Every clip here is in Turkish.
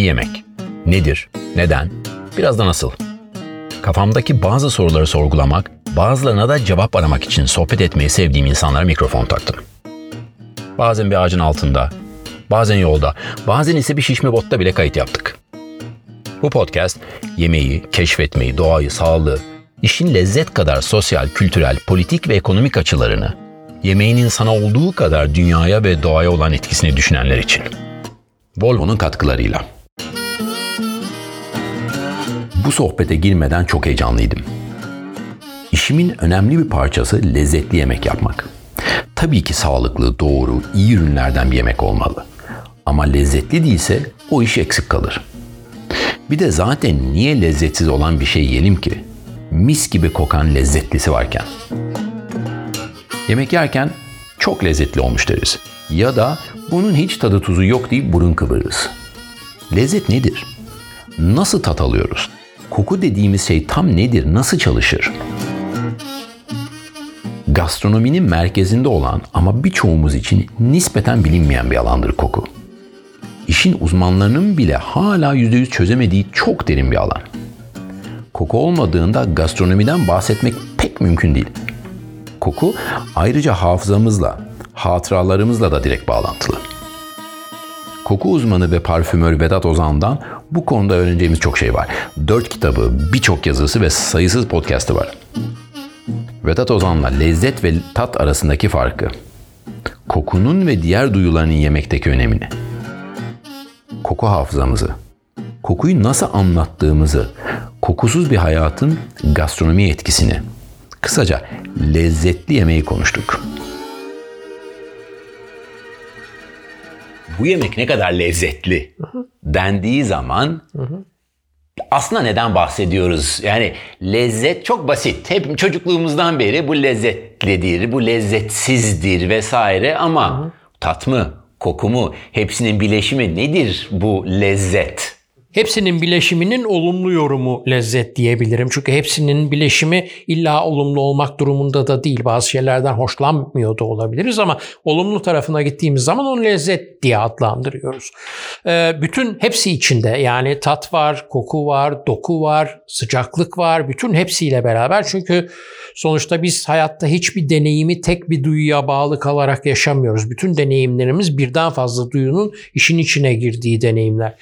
İyi yemek. Nedir? Neden? Biraz da nasıl? Kafamdaki bazı soruları sorgulamak, bazılarına da cevap aramak için sohbet etmeyi sevdiğim insanlara mikrofon taktım. Bazen bir ağacın altında, bazen yolda, bazen ise bir şişme botta bile kayıt yaptık. Bu podcast yemeği, keşfetmeyi, doğayı, sağlığı, işin lezzet kadar sosyal, kültürel, politik ve ekonomik açılarını, yemeğin insana olduğu kadar dünyaya ve doğaya olan etkisini düşünenler için. Volvo'nun katkılarıyla. Bu sohbete girmeden çok heyecanlıydım. İşimin önemli bir parçası lezzetli yemek yapmak. Tabii ki sağlıklı, doğru, iyi ürünlerden bir yemek olmalı. Ama lezzetli değilse o iş eksik kalır. Bir de zaten niye lezzetsiz olan bir şey yiyelim ki? Mis gibi kokan lezzetlisi varken. Yemek yerken çok lezzetli olmuş deriz. Ya da bunun hiç tadı tuzu yok deyip burun kıvırırız. Lezzet nedir? Nasıl tat alıyoruz? Koku dediğimiz şey tam nedir? Nasıl çalışır? Gastronominin merkezinde olan ama birçoğumuz için nispeten bilinmeyen bir alandır koku. İşin uzmanlarının bile hala %100 çözemediği çok derin bir alan. Koku olmadığında gastronomiden bahsetmek pek mümkün değil. Koku ayrıca hafızamızla, hatıralarımızla da direkt bağlantılı. Koku uzmanı ve parfümör Vedat Ozan'dan bu konuda öğreneceğimiz çok şey var. Dört kitabı, birçok yazısı ve sayısız podcastı var. Vedat Ozan'la lezzet ve tat arasındaki farkı, kokunun ve diğer duyuların yemekteki önemini, koku hafızamızı, kokuyu nasıl anlattığımızı, kokusuz bir hayatın gastronomi etkisini, kısaca lezzetli yemeği konuştuk. Bu yemek ne kadar lezzetli dendiği zaman aslında neden bahsediyoruz? Yani lezzet çok basit. Hep çocukluğumuzdan beri bu lezzetlidir, bu lezzetsizdir vesaire ama tat mı, koku mu, hepsinin bileşimi nedir bu lezzet? Hepsinin bileşiminin olumlu yorumu lezzet diyebilirim. Çünkü hepsinin bileşimi illa olumlu olmak durumunda da değil. Bazı şeylerden hoşlanmıyor da olabiliriz ama olumlu tarafına gittiğimiz zaman onu lezzet diye adlandırıyoruz. Ee, bütün hepsi içinde yani tat var, koku var, doku var, sıcaklık var. Bütün hepsiyle beraber çünkü sonuçta biz hayatta hiçbir deneyimi tek bir duyuya bağlı kalarak yaşamıyoruz. Bütün deneyimlerimiz birden fazla duyunun işin içine girdiği deneyimler.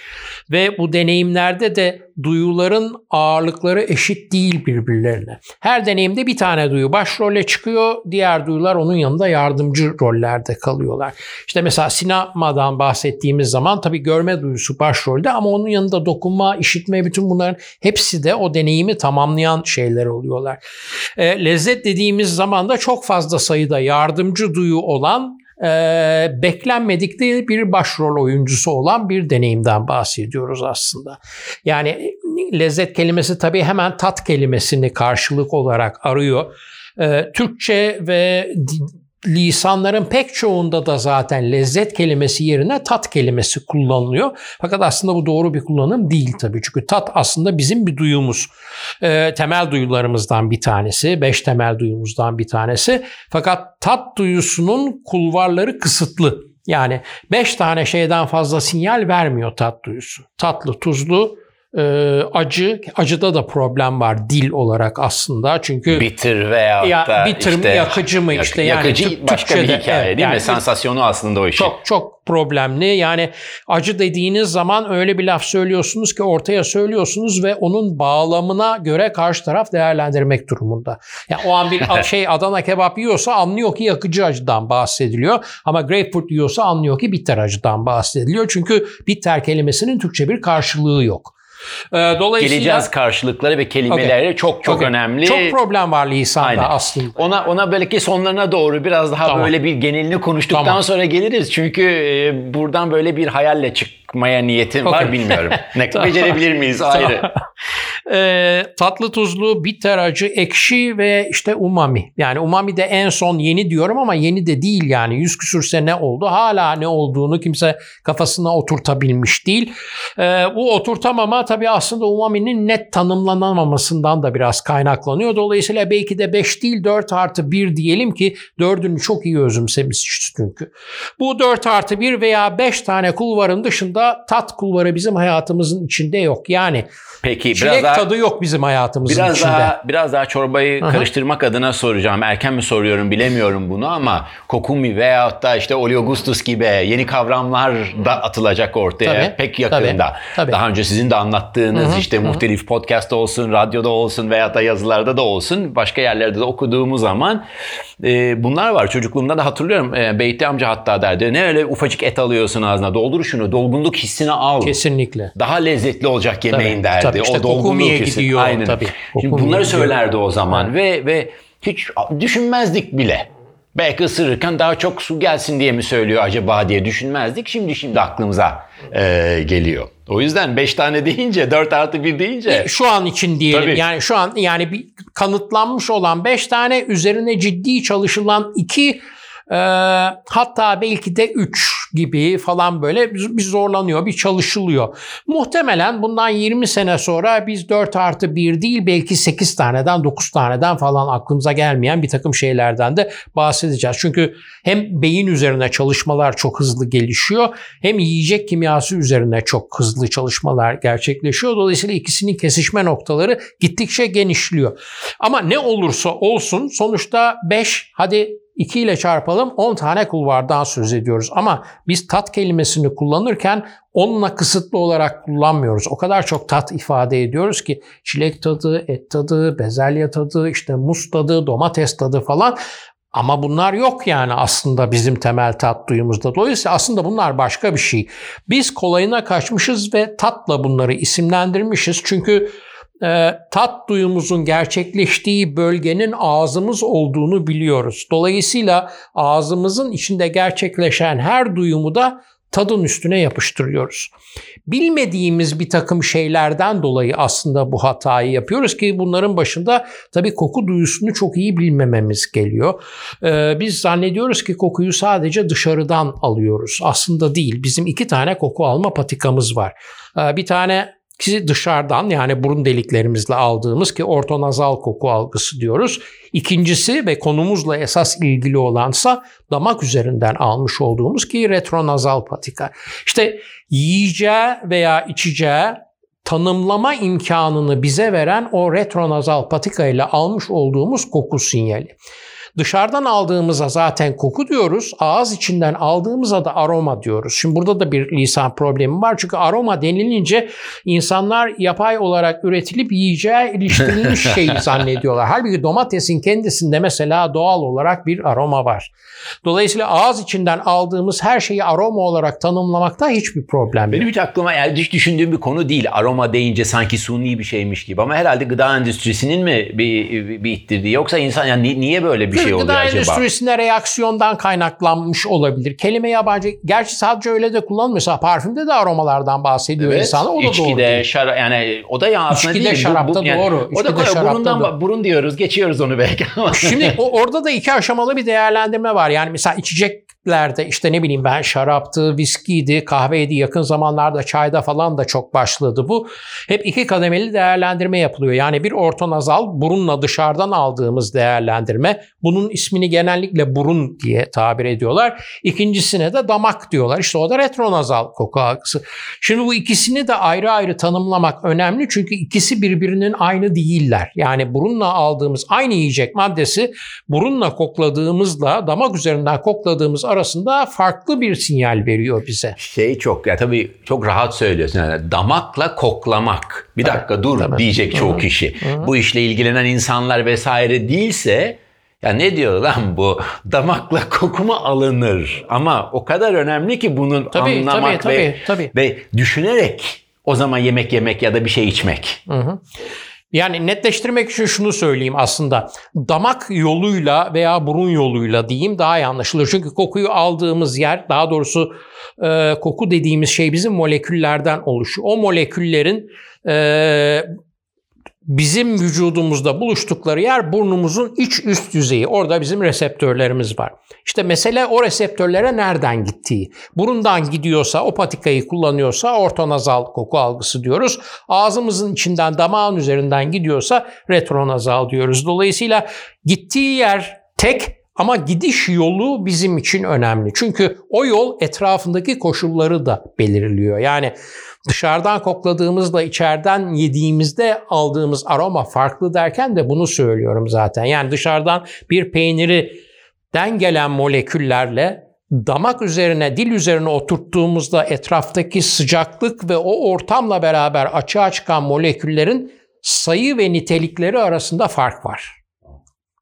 Ve bu deneyimlerde de duyuların ağırlıkları eşit değil birbirlerine. Her deneyimde bir tane duyu başrole çıkıyor, diğer duyular onun yanında yardımcı rollerde kalıyorlar. İşte mesela sinemadan bahsettiğimiz zaman tabii görme duyusu başrolde ama onun yanında dokunma, işitme bütün bunların hepsi de o deneyimi tamamlayan şeyler oluyorlar. E, lezzet dediğimiz zaman da çok fazla sayıda yardımcı duyu olan e, beklenmedik değil bir başrol oyuncusu olan bir deneyimden bahsediyoruz aslında. Yani lezzet kelimesi tabii hemen tat kelimesini karşılık olarak arıyor. E, Türkçe ve lisanların pek çoğunda da zaten lezzet kelimesi yerine tat kelimesi kullanılıyor. Fakat aslında bu doğru bir kullanım değil tabii. Çünkü tat aslında bizim bir duyumuz. E, temel duyularımızdan bir tanesi. Beş temel duyumuzdan bir tanesi. Fakat tat duyusunun kulvarları kısıtlı. Yani beş tane şeyden fazla sinyal vermiyor tat duyusu. Tatlı, tuzlu, e, acı, acıda da problem var dil olarak aslında çünkü bitter veya ya, da bitter işte, mi yakıcı mı işte yakıcı yani başka bir hikaye evet, değil yani mi? Sansasyonu aslında o işin. Çok çok problemli. Yani acı dediğiniz zaman öyle bir laf söylüyorsunuz ki ortaya söylüyorsunuz ve onun bağlamına göre karşı taraf değerlendirmek durumunda. Yani o an bir şey Adana kebap yiyorsa anlıyor ki yakıcı acıdan bahsediliyor. Ama grapefruit yiyorsa anlıyor ki bitter acıdan bahsediliyor. Çünkü bitter kelimesinin Türkçe bir karşılığı yok. Dolayısıyla geleceğiz karşılıkları ve kelimeleri okay. çok çok okay. önemli. Çok problem var lisanda Aynen. aslında. Ona ona belki sonlarına doğru biraz daha tamam. böyle bir genelini konuştuktan tamam. sonra geliriz. Çünkü buradan böyle bir hayalle çıkmaya niyetim okay. var bilmiyorum. Ne becerebilir miyiz ayrı. e, tatlı tuzlu, bitter acı, ekşi ve işte umami. Yani umami de en son yeni diyorum ama yeni de değil yani. Yüz küsür sene oldu. Hala ne olduğunu kimse kafasına oturtabilmiş değil. E, bu oturtamama tabii aslında umami'nin net tanımlanamamasından da biraz kaynaklanıyor. Dolayısıyla belki de 5 değil 4 artı 1 diyelim ki 4'ünü çok iyi özümsemiş çünkü. Bu 4 artı 1 veya 5 tane kulvarın dışında tat kulvarı bizim hayatımızın içinde yok. Yani Peki çilek biraz daha tadı yok bizim hayatımızın biraz içinde. daha biraz daha çorbayı Aha. karıştırmak adına soracağım. Erken mi soruyorum bilemiyorum bunu ama kokumi veyahut da işte oleogustus gibi yeni kavramlar da atılacak ortaya Tabii, pek yakında. tabii, tabii. Daha önce sizin de anlattığınız işte muhtelif podcast olsun, radyoda olsun veyahut da yazılarda da olsun, başka yerlerde de okuduğumuz zaman e, bunlar var. Çocukluğumda da hatırlıyorum. E, Beyti amca hatta derdi ne öyle ufacık et alıyorsun ağzına doldur şunu dolgunluk hissini al. Kesinlikle. Daha lezzetli olacak yemeğin Tabii, derdi. Tabii. İşte o kokumiye gidiyor Aynen. tabii. Şimdi bunları gidiyor. söylerdi o zaman ve ve hiç düşünmezdik bile. Belki ısırırken daha çok su gelsin diye mi söylüyor acaba diye düşünmezdik. Şimdi şimdi aklımıza e, geliyor. O yüzden 5 tane deyince 4 artı 1 deyince Şu an için diyelim. Tabii. Yani şu an yani bir kanıtlanmış olan 5 tane üzerine ciddi çalışılan 2 hatta belki de 3 gibi falan böyle bir zorlanıyor, bir çalışılıyor. Muhtemelen bundan 20 sene sonra biz 4 artı 1 değil belki 8 taneden 9 taneden falan aklımıza gelmeyen bir takım şeylerden de bahsedeceğiz. Çünkü hem beyin üzerine çalışmalar çok hızlı gelişiyor hem yiyecek kimyası üzerine çok hızlı çalışmalar gerçekleşiyor. Dolayısıyla ikisinin kesişme noktaları gittikçe genişliyor. Ama ne olursa olsun sonuçta 5 hadi 2 ile çarpalım 10 tane kulvardan söz ediyoruz. Ama biz tat kelimesini kullanırken onunla kısıtlı olarak kullanmıyoruz. O kadar çok tat ifade ediyoruz ki çilek tadı, et tadı, bezelye tadı, işte muz tadı, domates tadı falan. Ama bunlar yok yani aslında bizim temel tat duyumuzda. Dolayısıyla aslında bunlar başka bir şey. Biz kolayına kaçmışız ve tatla bunları isimlendirmişiz. Çünkü e, tat duyumuzun gerçekleştiği bölgenin ağzımız olduğunu biliyoruz. Dolayısıyla ağzımızın içinde gerçekleşen her duyumu da tadın üstüne yapıştırıyoruz. Bilmediğimiz bir takım şeylerden dolayı aslında bu hatayı yapıyoruz ki bunların başında tabii koku duyusunu çok iyi bilmememiz geliyor. Ee, biz zannediyoruz ki kokuyu sadece dışarıdan alıyoruz. Aslında değil. Bizim iki tane koku alma patikamız var. Ee, bir tane ki dışarıdan yani burun deliklerimizle aldığımız ki ortonazal koku algısı diyoruz. İkincisi ve konumuzla esas ilgili olansa damak üzerinden almış olduğumuz ki retronazal patika. İşte yiyeceği veya içeceği tanımlama imkanını bize veren o retronazal patika ile almış olduğumuz koku sinyali. Dışarıdan aldığımıza zaten koku diyoruz. Ağız içinden aldığımıza da aroma diyoruz. Şimdi burada da bir lisan problemi var. Çünkü aroma denilince insanlar yapay olarak üretilip yiyeceğe iliştirilmiş şey zannediyorlar. Halbuki domatesin kendisinde mesela doğal olarak bir aroma var. Dolayısıyla ağız içinden aldığımız her şeyi aroma olarak tanımlamakta hiçbir problem yok. Benim hiç aklıma yani hiç düşündüğüm bir konu değil. Aroma deyince sanki suni bir şeymiş gibi. Ama herhalde gıda endüstrisinin mi bir, bir, bir ittirdiği yoksa insan yani ni- niye böyle bir şey oluyor Gıda acaba? endüstrisine reaksiyondan kaynaklanmış olabilir. Kelime yabancı. Gerçi sadece öyle de kullanılmıyor. Mesela parfümde de aromalardan bahsediyor Evet, insanlar. O da doğru içkide, değil. şarap yani o da ya aslında İçkide, değil. Bu- şarapta bu- yani, doğru. O da İçkide, kolay. Burundan, da. burun diyoruz, geçiyoruz onu belki ama. Şimdi o, orada da iki aşamalı bir değerlendirme var. Yani mesela içeceklerde işte ne bileyim ben şaraptı, viskiydi, kahveydi. Yakın zamanlarda çayda falan da çok başladı bu. Hep iki kademeli değerlendirme yapılıyor. Yani bir ortonazal burunla dışarıdan aldığımız değerlendirme. Bunun ismini genellikle burun diye tabir ediyorlar. İkincisine de damak diyorlar. İşte o da retronazal koku algısı. Şimdi bu ikisini de ayrı ayrı tanımlamak önemli. Çünkü ikisi birbirinin aynı değiller. Yani burunla aldığımız aynı yiyecek maddesi burunla kokladığımızla damak üzerinden kokladığımız arasında farklı bir sinyal veriyor bize. Şey çok ya tabii çok rahat söylüyorsun. Yani damakla koklamak. Bir dakika dur tabii. diyecek çoğu kişi. Bu işle ilgilenen insanlar vesaire değilse ya ne diyor lan bu damakla koku mu alınır? Ama o kadar önemli ki bunun Tabii, anlamak tabii, ve, tabii, tabii. ve düşünerek o zaman yemek yemek ya da bir şey içmek. Yani netleştirmek için şunu söyleyeyim aslında. Damak yoluyla veya burun yoluyla diyeyim daha iyi anlaşılır. Çünkü kokuyu aldığımız yer daha doğrusu e, koku dediğimiz şey bizim moleküllerden oluşuyor. O moleküllerin e, bizim vücudumuzda buluştukları yer burnumuzun iç üst yüzeyi. Orada bizim reseptörlerimiz var. İşte mesele o reseptörlere nereden gittiği. Burundan gidiyorsa, o patikayı kullanıyorsa ortonazal koku algısı diyoruz. Ağzımızın içinden, damağın üzerinden gidiyorsa retronazal diyoruz. Dolayısıyla gittiği yer tek ama gidiş yolu bizim için önemli. Çünkü o yol etrafındaki koşulları da belirliyor. Yani dışarıdan kokladığımızla içeriden yediğimizde aldığımız aroma farklı derken de bunu söylüyorum zaten. Yani dışarıdan bir peyniri den gelen moleküllerle damak üzerine, dil üzerine oturttuğumuzda etraftaki sıcaklık ve o ortamla beraber açığa çıkan moleküllerin sayı ve nitelikleri arasında fark var.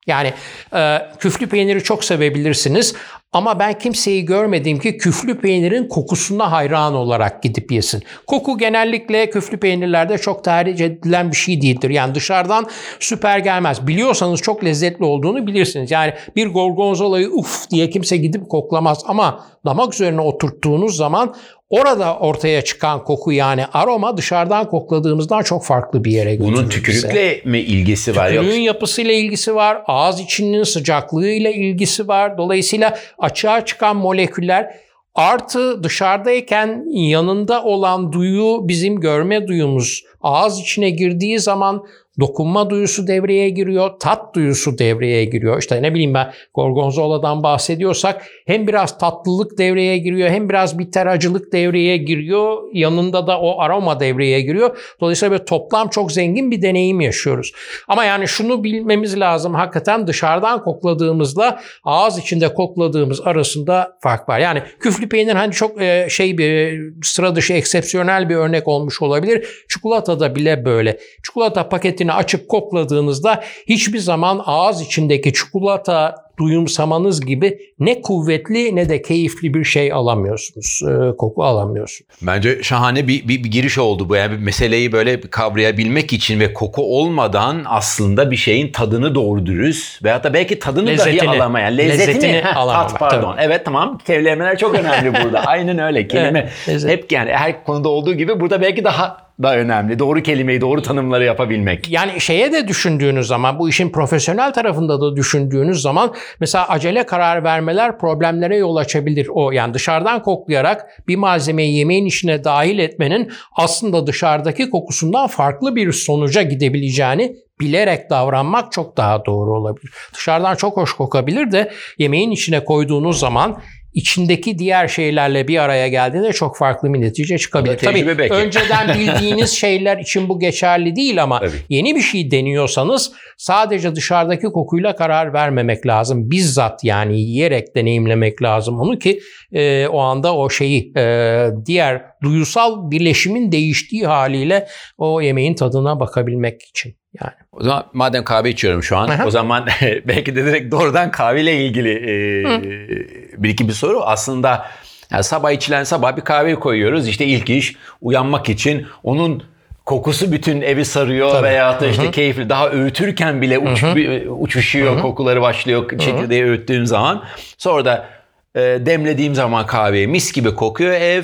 Yani e, küflü peyniri çok sevebilirsiniz ama ben kimseyi görmedim ki küflü peynirin kokusuna hayran olarak gidip yesin. Koku genellikle küflü peynirlerde çok tercih edilen bir şey değildir. Yani dışarıdan süper gelmez. Biliyorsanız çok lezzetli olduğunu bilirsiniz. Yani bir gorgonzolayı uf diye kimse gidip koklamaz ama damak üzerine oturttuğunuz zaman Orada ortaya çıkan koku yani aroma dışarıdan kokladığımızdan çok farklı bir yere götürür Bunun tükürükle bize. mi ilgisi var? Tükürüğün yapısıyla ilgisi var, ağız içinin sıcaklığıyla ilgisi var. Dolayısıyla açığa çıkan moleküller artı dışarıdayken yanında olan duyu bizim görme duyumuz. Ağız içine girdiği zaman dokunma duyusu devreye giriyor, tat duyusu devreye giriyor. İşte ne bileyim ben gorgonzoladan bahsediyorsak hem biraz tatlılık devreye giriyor hem biraz bitter acılık devreye giriyor. Yanında da o aroma devreye giriyor. Dolayısıyla böyle toplam çok zengin bir deneyim yaşıyoruz. Ama yani şunu bilmemiz lazım. Hakikaten dışarıdan kokladığımızla ağız içinde kokladığımız arasında fark var. Yani küflü peynir hani çok e, şey bir sıra dışı eksepsiyonel bir örnek olmuş olabilir. Çikolata da bile böyle. Çikolata paketi paketini açıp kokladığınızda hiçbir zaman ağız içindeki çikolata duyumsamanız gibi ne kuvvetli ne de keyifli bir şey alamıyorsunuz. E, koku alamıyorsunuz. Bence şahane bir, bir, bir giriş oldu bu. Yani bir meseleyi böyle kavrayabilmek için ve koku olmadan aslında bir şeyin tadını doğru dürüst veyahut da belki tadını lezzetini, dahi alamayan. Lezzetini, lezzetini Heh. Tat pardon. Tabii. Evet tamam kelimeler çok önemli burada. Aynen öyle. Kelime evet, hep yani her konuda olduğu gibi burada belki daha da önemli. Doğru kelimeyi, doğru tanımları yapabilmek. Yani şeye de düşündüğünüz zaman, bu işin profesyonel tarafında da düşündüğünüz zaman mesela acele karar vermeler problemlere yol açabilir. O yani dışarıdan koklayarak bir malzemeyi yemeğin içine dahil etmenin aslında dışarıdaki kokusundan farklı bir sonuca gidebileceğini bilerek davranmak çok daha doğru olabilir. Dışarıdan çok hoş kokabilir de yemeğin içine koyduğunuz zaman içindeki diğer şeylerle bir araya geldiğinde çok farklı bir netice çıkabilir. Tabii belki. önceden bildiğiniz şeyler için bu geçerli değil ama Tabii. yeni bir şey deniyorsanız sadece dışarıdaki kokuyla karar vermemek lazım. Bizzat yani yiyerek deneyimlemek lazım onu ki e, o anda o şeyi e, diğer duyusal birleşimin değiştiği haliyle o yemeğin tadına bakabilmek için. Yani. O zaman madem kahve içiyorum şu an Aha. o zaman belki de direkt doğrudan kahveyle ilgili e, bir iki bir soru. Aslında yani sabah içilen sabah bir kahve koyuyoruz. İşte ilk iş uyanmak için onun kokusu bütün evi sarıyor Tabii. veya da işte Hı-hı. keyifli daha öğütürken bile uç, uçuşuyor Hı-hı. kokuları başlıyor çekirdeği öğüttüğüm zaman. Sonra da e, demlediğim zaman kahveyi mis gibi kokuyor ev.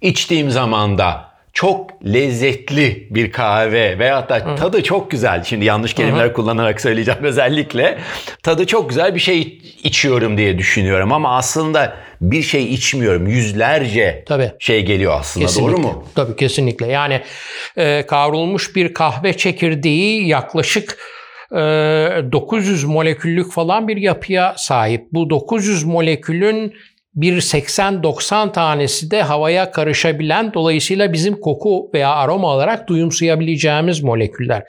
İçtiğim zaman da çok lezzetli bir kahve da Hı. tadı çok güzel. Şimdi yanlış kelimeler Hı. kullanarak söyleyeceğim özellikle. Tadı çok güzel bir şey içiyorum diye düşünüyorum ama aslında bir şey içmiyorum. Yüzlerce Tabii. şey geliyor aslında. Kesinlikle. Doğru mu? Tabii kesinlikle. Yani e, kavrulmuş bir kahve çekirdeği yaklaşık 900 e, moleküllük falan bir yapıya sahip. Bu 900 molekülün bir 80-90 tanesi de havaya karışabilen dolayısıyla bizim koku veya aroma olarak duyumsayabileceğimiz moleküller.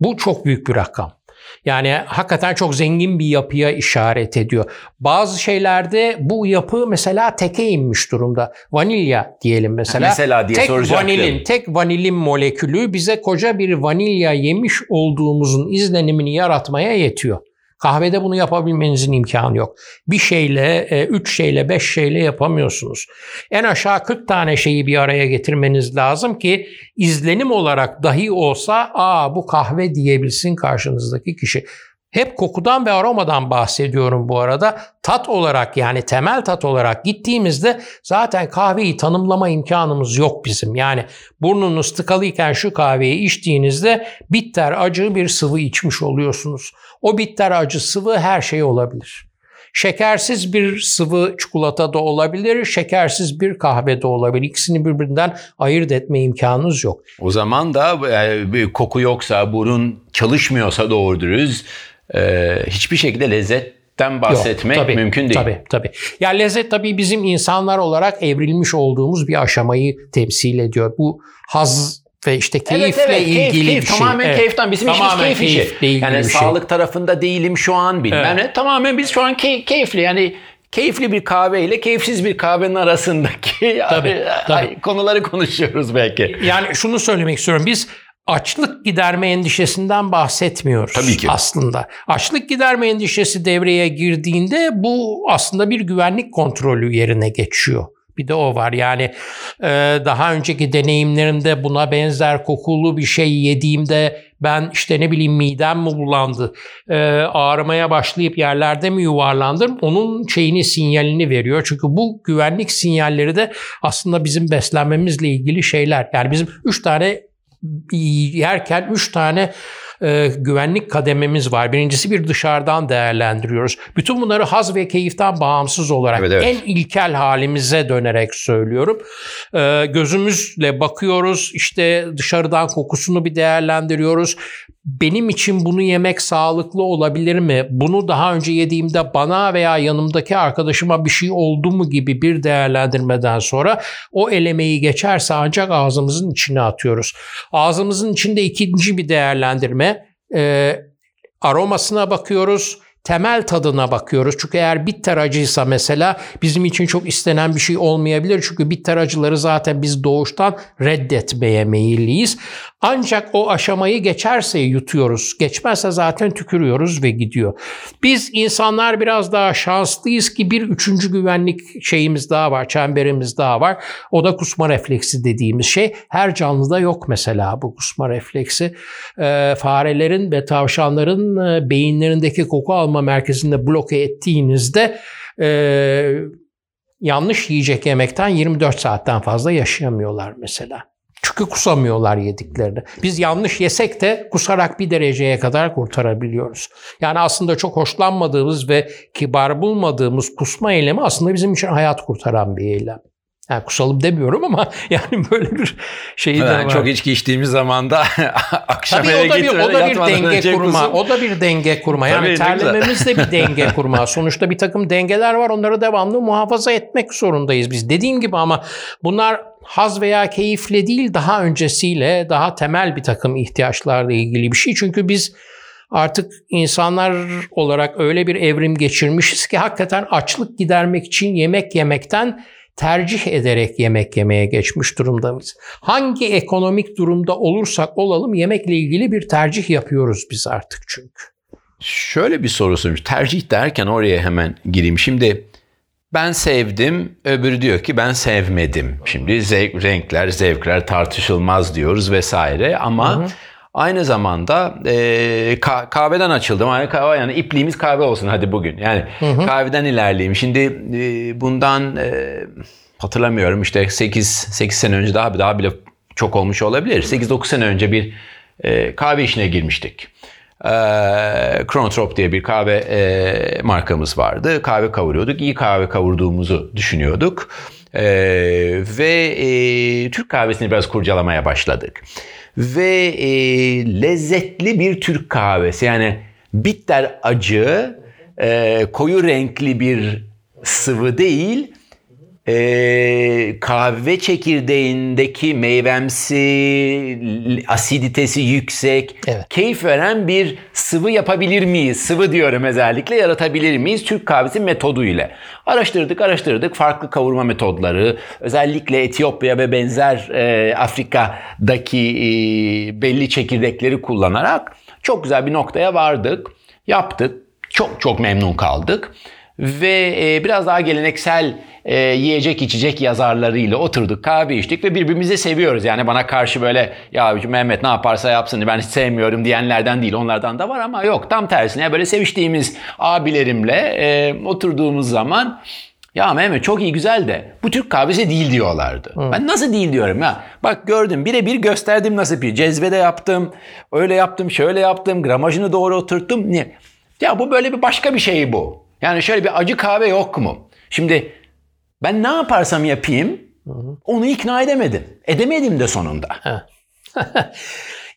Bu çok büyük bir rakam. Yani hakikaten çok zengin bir yapıya işaret ediyor. Bazı şeylerde bu yapı mesela teke inmiş durumda. Vanilya diyelim mesela. Mesela diye tek vanilin, tek vanilin molekülü bize koca bir vanilya yemiş olduğumuzun izlenimini yaratmaya yetiyor. Kahvede bunu yapabilmenizin imkanı yok. Bir şeyle, e, üç şeyle, beş şeyle yapamıyorsunuz. En aşağı 40 tane şeyi bir araya getirmeniz lazım ki izlenim olarak dahi olsa aa bu kahve diyebilsin karşınızdaki kişi. Hep kokudan ve aromadan bahsediyorum bu arada. Tat olarak yani temel tat olarak gittiğimizde zaten kahveyi tanımlama imkanımız yok bizim. Yani burnunuz tıkalıyken şu kahveyi içtiğinizde bitter acı bir sıvı içmiş oluyorsunuz. O bitter acı sıvı her şey olabilir. Şekersiz bir sıvı çikolata da olabilir, şekersiz bir kahve de olabilir. İkisini birbirinden ayırt etme imkanınız yok. O zaman da e, bir koku yoksa, burun çalışmıyorsa doğru dürüst e, hiçbir şekilde lezzetten bahsetmek Yok, tabii, mümkün değil. Tabii tabii. Ya lezzet tabii bizim insanlar olarak evrilmiş olduğumuz bir aşamayı temsil ediyor. Bu haz ve işte keyifle evet, evet, ilgili keyif, keyif, bir şey. Tamamen keyiften. Bizim Tamamen işimiz keyif işi. Yani şey. sağlık tarafında değilim şu an bilmem Evet. ne. Tamamen biz şu an key- keyifli yani keyifli bir kahve ile keyifsiz bir kahvenin arasındaki Tabii, tabii. konuları konuşuyoruz belki. Yani şunu söylemek istiyorum. Biz açlık giderme endişesinden bahsetmiyoruz Tabii ki. aslında. Açlık giderme endişesi devreye girdiğinde bu aslında bir güvenlik kontrolü yerine geçiyor. Bir de o var yani e, daha önceki deneyimlerimde buna benzer kokulu bir şey yediğimde ben işte ne bileyim midem mi bulandı, e, ağrımaya başlayıp yerlerde mi yuvarlandım onun şeyini sinyalini veriyor. Çünkü bu güvenlik sinyalleri de aslında bizim beslenmemizle ilgili şeyler. Yani bizim üç tane yerken üç tane e, güvenlik kadememiz var. Birincisi bir dışarıdan değerlendiriyoruz. Bütün bunları haz ve keyiften bağımsız olarak Evet, evet. en ilkel halimize dönerek söylüyorum. E, gözümüzle bakıyoruz. işte dışarıdan kokusunu bir değerlendiriyoruz. Benim için bunu yemek sağlıklı olabilir mi? Bunu daha önce yediğimde bana veya yanımdaki arkadaşıma bir şey oldu mu gibi bir değerlendirmeden sonra o elemeyi geçerse ancak ağzımızın içine atıyoruz. Ağzımızın içinde ikinci bir değerlendirme e, aromasına bakıyoruz. Temel tadına bakıyoruz. Çünkü eğer bitter acıysa mesela bizim için çok istenen bir şey olmayabilir. Çünkü bitter acıları zaten biz doğuştan reddetmeye meyilliyiz. Ancak o aşamayı geçerse yutuyoruz. Geçmezse zaten tükürüyoruz ve gidiyor. Biz insanlar biraz daha şanslıyız ki bir üçüncü güvenlik şeyimiz daha var, çemberimiz daha var. O da kusma refleksi dediğimiz şey. Her canlıda yok mesela bu kusma refleksi. Ee, farelerin ve tavşanların e, beyinlerindeki koku alma merkezinde bloke ettiğinizde e, yanlış yiyecek yemekten 24 saatten fazla yaşayamıyorlar mesela. Çünkü kusamıyorlar yediklerini. Biz yanlış yesek de kusarak bir dereceye kadar kurtarabiliyoruz. Yani aslında çok hoşlanmadığımız ve kibar bulmadığımız kusma eylemi aslında bizim için hayat kurtaran bir eylem. Yani kusalım demiyorum ama yani böyle bir şey de Yani var. çok içki içtiğimiz zaman da akşam Tabii eve o da bir, gittiğinde o da bir denge kurma. kusum. O da bir denge kurma. Yani terlememiz de bir denge kurma. Sonuçta bir takım dengeler var. Onları devamlı muhafaza etmek zorundayız biz. Dediğim gibi ama bunlar haz veya keyifle değil daha öncesiyle daha temel bir takım ihtiyaçlarla ilgili bir şey. Çünkü biz artık insanlar olarak öyle bir evrim geçirmişiz ki hakikaten açlık gidermek için yemek yemekten tercih ederek yemek yemeye geçmiş durumdayız. Hangi ekonomik durumda olursak olalım yemekle ilgili bir tercih yapıyoruz biz artık çünkü. Şöyle bir soru sormuş. Tercih derken oraya hemen gireyim. Şimdi ben sevdim, öbürü diyor ki ben sevmedim. Şimdi zevk, renkler, zevkler tartışılmaz diyoruz vesaire ama aynı zamanda e, ka- kahveden açıldım. Yani kahve yani ipliğimiz kahve olsun hadi bugün. Yani kahveden ilerleyeyim. Şimdi e, bundan e, hatırlamıyorum işte 8 8 sene önce daha daha bile çok olmuş olabilir. 8-9 sene önce bir e, kahve işine girmiştik. E, Chronotrop diye bir kahve e, markamız vardı. Kahve kavuruyorduk. İyi kahve kavurduğumuzu düşünüyorduk. E, ve e, Türk kahvesini biraz kurcalamaya başladık. Ve e, lezzetli bir Türk kahvesi. Yani bitter acı, e, koyu renkli bir sıvı değil, ee, kahve çekirdeğindeki meyvemsi, asiditesi yüksek, Evet. keyif veren bir sıvı yapabilir miyiz? Sıvı diyorum özellikle yaratabilir miyiz? Türk kahvesi metodu ile. Araştırdık, araştırdık farklı kavurma metodları, özellikle Etiyopya ve benzer e, Afrika'daki e, belli çekirdekleri kullanarak çok güzel bir noktaya vardık, yaptık, çok çok memnun kaldık. Ve e, biraz daha geleneksel e, yiyecek içecek yazarlarıyla oturduk kahve içtik ve birbirimizi seviyoruz. Yani bana karşı böyle ya Mehmet ne yaparsa yapsın ben hiç sevmiyorum diyenlerden değil onlardan da var ama yok tam tersine böyle seviştiğimiz abilerimle e, oturduğumuz zaman ya Mehmet çok iyi güzel de bu Türk kahvesi değil diyorlardı. Hı. Ben nasıl değil diyorum ya. Bak gördüm birebir gösterdim nasıl bir cezvede yaptım. Öyle yaptım şöyle yaptım gramajını doğru oturttum. Niye? Ya bu böyle bir başka bir şey bu. Yani şöyle bir acı kahve yok mu? Şimdi ben ne yaparsam yapayım onu ikna edemedim. Edemedim de sonunda.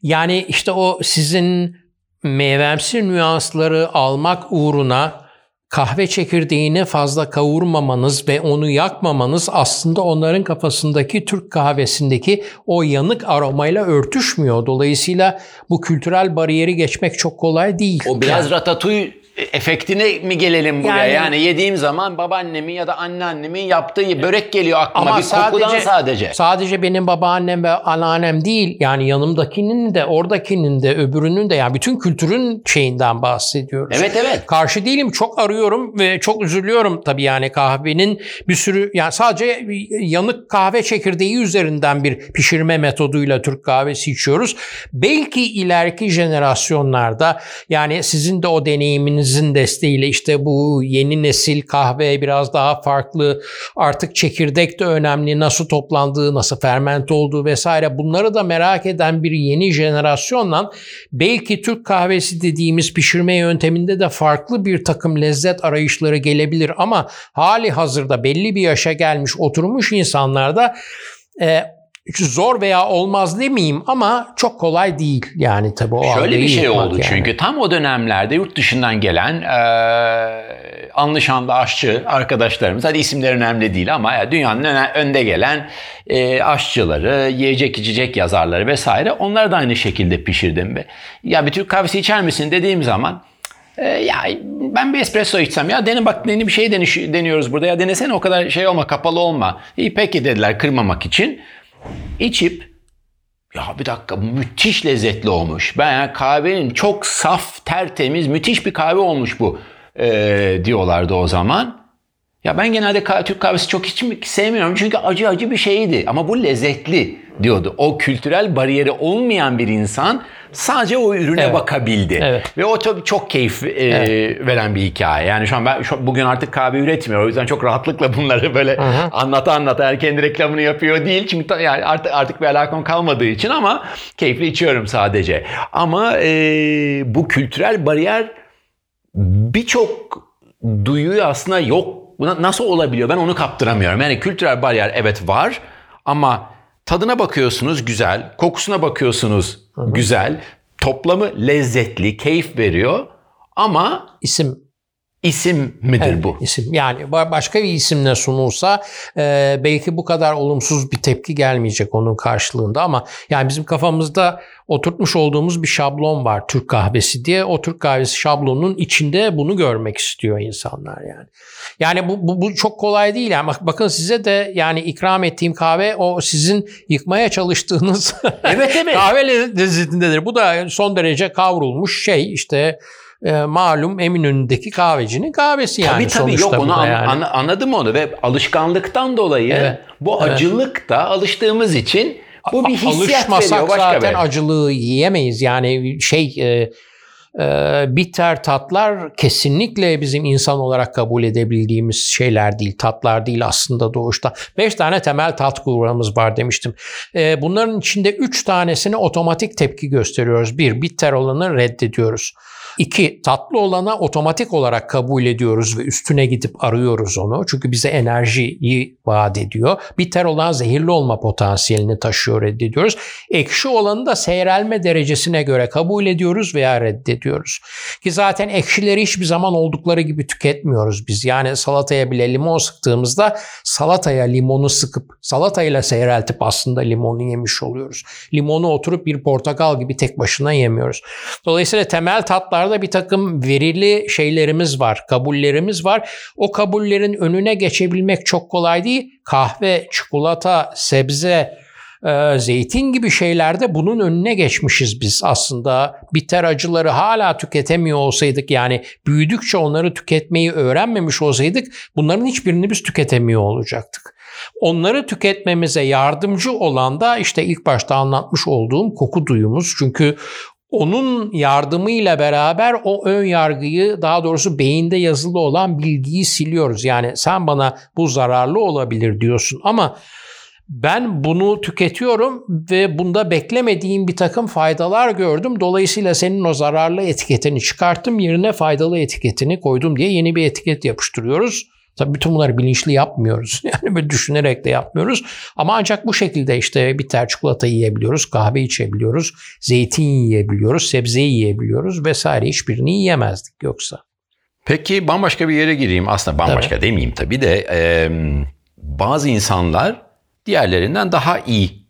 yani işte o sizin meyvemsi nüansları almak uğruna kahve çekirdeğini fazla kavurmamanız ve onu yakmamanız aslında onların kafasındaki Türk kahvesindeki o yanık aromayla örtüşmüyor. Dolayısıyla bu kültürel bariyeri geçmek çok kolay değil. O biraz yani. ratatouille efektine mi gelelim buraya? Yani, yani yediğim zaman babaannemin ya da anneannemin yaptığı börek geliyor aklıma ama bir sadece, kokudan sadece. Sadece benim babaannem ve anneannem değil yani yanımdakinin de oradakinin de öbürünün de yani bütün kültürün şeyinden bahsediyoruz. Evet evet. Karşı değilim çok arıyorum ve çok üzülüyorum tabii yani kahvenin bir sürü yani sadece yanık kahve çekirdeği üzerinden bir pişirme metoduyla Türk kahvesi içiyoruz. Belki ileriki jenerasyonlarda yani sizin de o deneyiminiz Evinizin desteğiyle işte bu yeni nesil kahve biraz daha farklı. Artık çekirdek de önemli. Nasıl toplandığı, nasıl fermente olduğu vesaire. Bunları da merak eden bir yeni jenerasyonla belki Türk kahvesi dediğimiz pişirme yönteminde de farklı bir takım lezzet arayışları gelebilir ama hali hazırda belli bir yaşa gelmiş oturmuş insanlarda e, zor veya olmaz demeyeyim ama çok kolay değil yani tabii o Şöyle bir şey oldu yani. çünkü tam o dönemlerde yurt dışından gelen e, anlaşanlı aşçı arkadaşlarımız hadi isimler önemli değil ama ya dünyanın önde gelen e, aşçıları, yiyecek içecek yazarları vesaire onları da aynı şekilde pişirdim ve ya bir Türk kahvesi içer misin dediğim zaman e, ya ben bir espresso içsem ya dene bak yeni bir şey deniş, deniyoruz burada ya denesene o kadar şey olma kapalı olma. İyi peki dediler kırmamak için. İçip ya bir dakika müthiş lezzetli olmuş. Ben yani kahvenin çok saf, tertemiz, müthiş bir kahve olmuş bu e, diyorlardı o zaman. Ya ben genelde Türk kahvesi çok içmek sevmiyorum çünkü acı acı bir şeydi ama bu lezzetli diyordu. O kültürel bariyeri olmayan bir insan sadece o ürüne evet. bakabildi. Evet. Ve o tabii çok keyif e, evet. veren bir hikaye. Yani şu an ben şu, bugün artık kahve üretmiyorum. O yüzden çok rahatlıkla bunları böyle Hı-hı. anlata anlata her kendi reklamını yapıyor değil. Çünkü yani artık artık bir alakam kalmadığı için ama keyifli içiyorum sadece. Ama e, bu kültürel bariyer birçok duyuyu aslında yok Buna nasıl olabiliyor? Ben onu kaptıramıyorum. Yani kültürel bariyer evet var ama tadına bakıyorsunuz güzel, kokusuna bakıyorsunuz Hı-hı. güzel, toplamı lezzetli, keyif veriyor ama isim İsim midir evet, bu? İsim. Yani başka bir isimle sunulsa e, belki bu kadar olumsuz bir tepki gelmeyecek onun karşılığında ama yani bizim kafamızda oturtmuş olduğumuz bir şablon var Türk kahvesi diye. O Türk kahvesi şablonunun içinde bunu görmek istiyor insanlar yani. Yani bu, bu, bu çok kolay değil. Yani bakın size de yani ikram ettiğim kahve o sizin yıkmaya çalıştığınız evet, evet. kahve lezzetindedir. Bu da son derece kavrulmuş şey işte e, malum Eminönü'ndeki kahvecinin kahvesi yani tabii, tabii, yok onu an, yani. an, anladım onu ve alışkanlıktan dolayı evet, bu evet. acılık da alıştığımız için bu bir hissiyat Alışmasak veriyor başka zaten bir. acılığı yiyemeyiz. Yani şey e, e, bitter tatlar kesinlikle bizim insan olarak kabul edebildiğimiz şeyler değil. Tatlar değil aslında doğuşta. Beş tane temel tat grubumuz var demiştim. E, bunların içinde üç tanesini otomatik tepki gösteriyoruz. Bir, bitter olanı reddediyoruz. İki, tatlı olana otomatik olarak kabul ediyoruz ve üstüne gidip arıyoruz onu. Çünkü bize enerjiyi vaat ediyor. Bitter olan zehirli olma potansiyelini taşıyor reddediyoruz. Ekşi olanı da seyrelme derecesine göre kabul ediyoruz veya reddediyoruz. Ki zaten ekşileri hiçbir zaman oldukları gibi tüketmiyoruz biz. Yani salataya bile limon sıktığımızda salataya limonu sıkıp salatayla seyreltip aslında limonu yemiş oluyoruz. Limonu oturup bir portakal gibi tek başına yemiyoruz. Dolayısıyla temel tatlar Bunlarda bir takım verili şeylerimiz var, kabullerimiz var. O kabullerin önüne geçebilmek çok kolay değil. Kahve, çikolata, sebze, Ee, zeytin gibi şeylerde bunun önüne geçmişiz biz aslında. Bitter acıları hala tüketemiyor olsaydık yani büyüdükçe onları tüketmeyi öğrenmemiş olsaydık bunların hiçbirini biz tüketemiyor olacaktık. Onları tüketmemize yardımcı olan da işte ilk başta anlatmış olduğum koku duyumuz. Çünkü onun yardımıyla beraber o ön yargıyı daha doğrusu beyinde yazılı olan bilgiyi siliyoruz. Yani sen bana bu zararlı olabilir diyorsun ama ben bunu tüketiyorum ve bunda beklemediğim bir takım faydalar gördüm. Dolayısıyla senin o zararlı etiketini çıkarttım yerine faydalı etiketini koydum diye yeni bir etiket yapıştırıyoruz. Tabii bütün bunları bilinçli yapmıyoruz. Yani böyle düşünerek de yapmıyoruz. Ama ancak bu şekilde işte bitter çikolata yiyebiliyoruz, kahve içebiliyoruz, zeytin yiyebiliyoruz, sebze yiyebiliyoruz vesaire hiçbirini yiyemezdik yoksa. Peki bambaşka bir yere gireyim. Aslında bambaşka tabii. demeyeyim tabii de e, bazı insanlar diğerlerinden daha iyi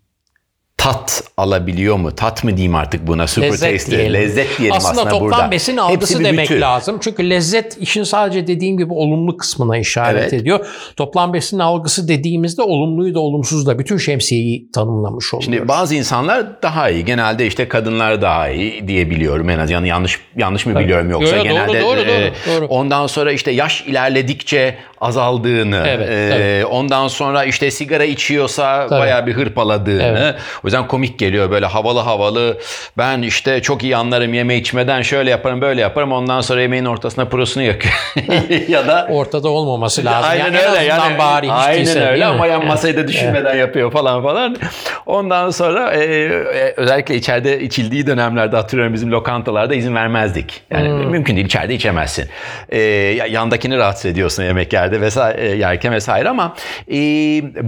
tat alabiliyor mu? Tat mı diyeyim artık buna? Super lezzet taste, diyelim. lezzet diyelim aslında, aslında toplam burada. besin algısı demek bütün. lazım. Çünkü lezzet işin sadece dediğim gibi olumlu kısmına işaret evet. ediyor. Toplam besin algısı dediğimizde olumluyu da olumsuzu da bütün şemsiyeyi tanımlamış oluyoruz. Şimdi bazı insanlar daha iyi. Genelde işte kadınlar daha iyi diyebiliyorum en az. Yani yanlış yanlış mı biliyorum yoksa Yo, genelde doğru, doğru, e, doğru, doğru. ondan sonra işte yaş ilerledikçe azaldığını, Evet, e, ondan sonra işte sigara içiyorsa Tabii. bayağı bir hırpaladığını. Evet. O yüzden komik geliyor böyle havalı havalı. Ben işte çok iyi anlarım yeme içmeden şöyle yaparım böyle yaparım. Ondan sonra yemeğin ortasına prosunu yakıyor. ya da Ortada olmaması lazım. Aynen yani öyle. Yani, bari aynen değilse, öyle ama yan masayı da düşünmeden yapıyor falan falan. Ondan sonra e, e, özellikle içeride içildiği dönemlerde hatırlıyorum bizim lokantalarda izin vermezdik. Yani Hmm. mümkün değil içeride içemezsin. E, ya- yandakini rahatsız ediyorsun yemek yerde vesaire e, yerken vesaire ama e,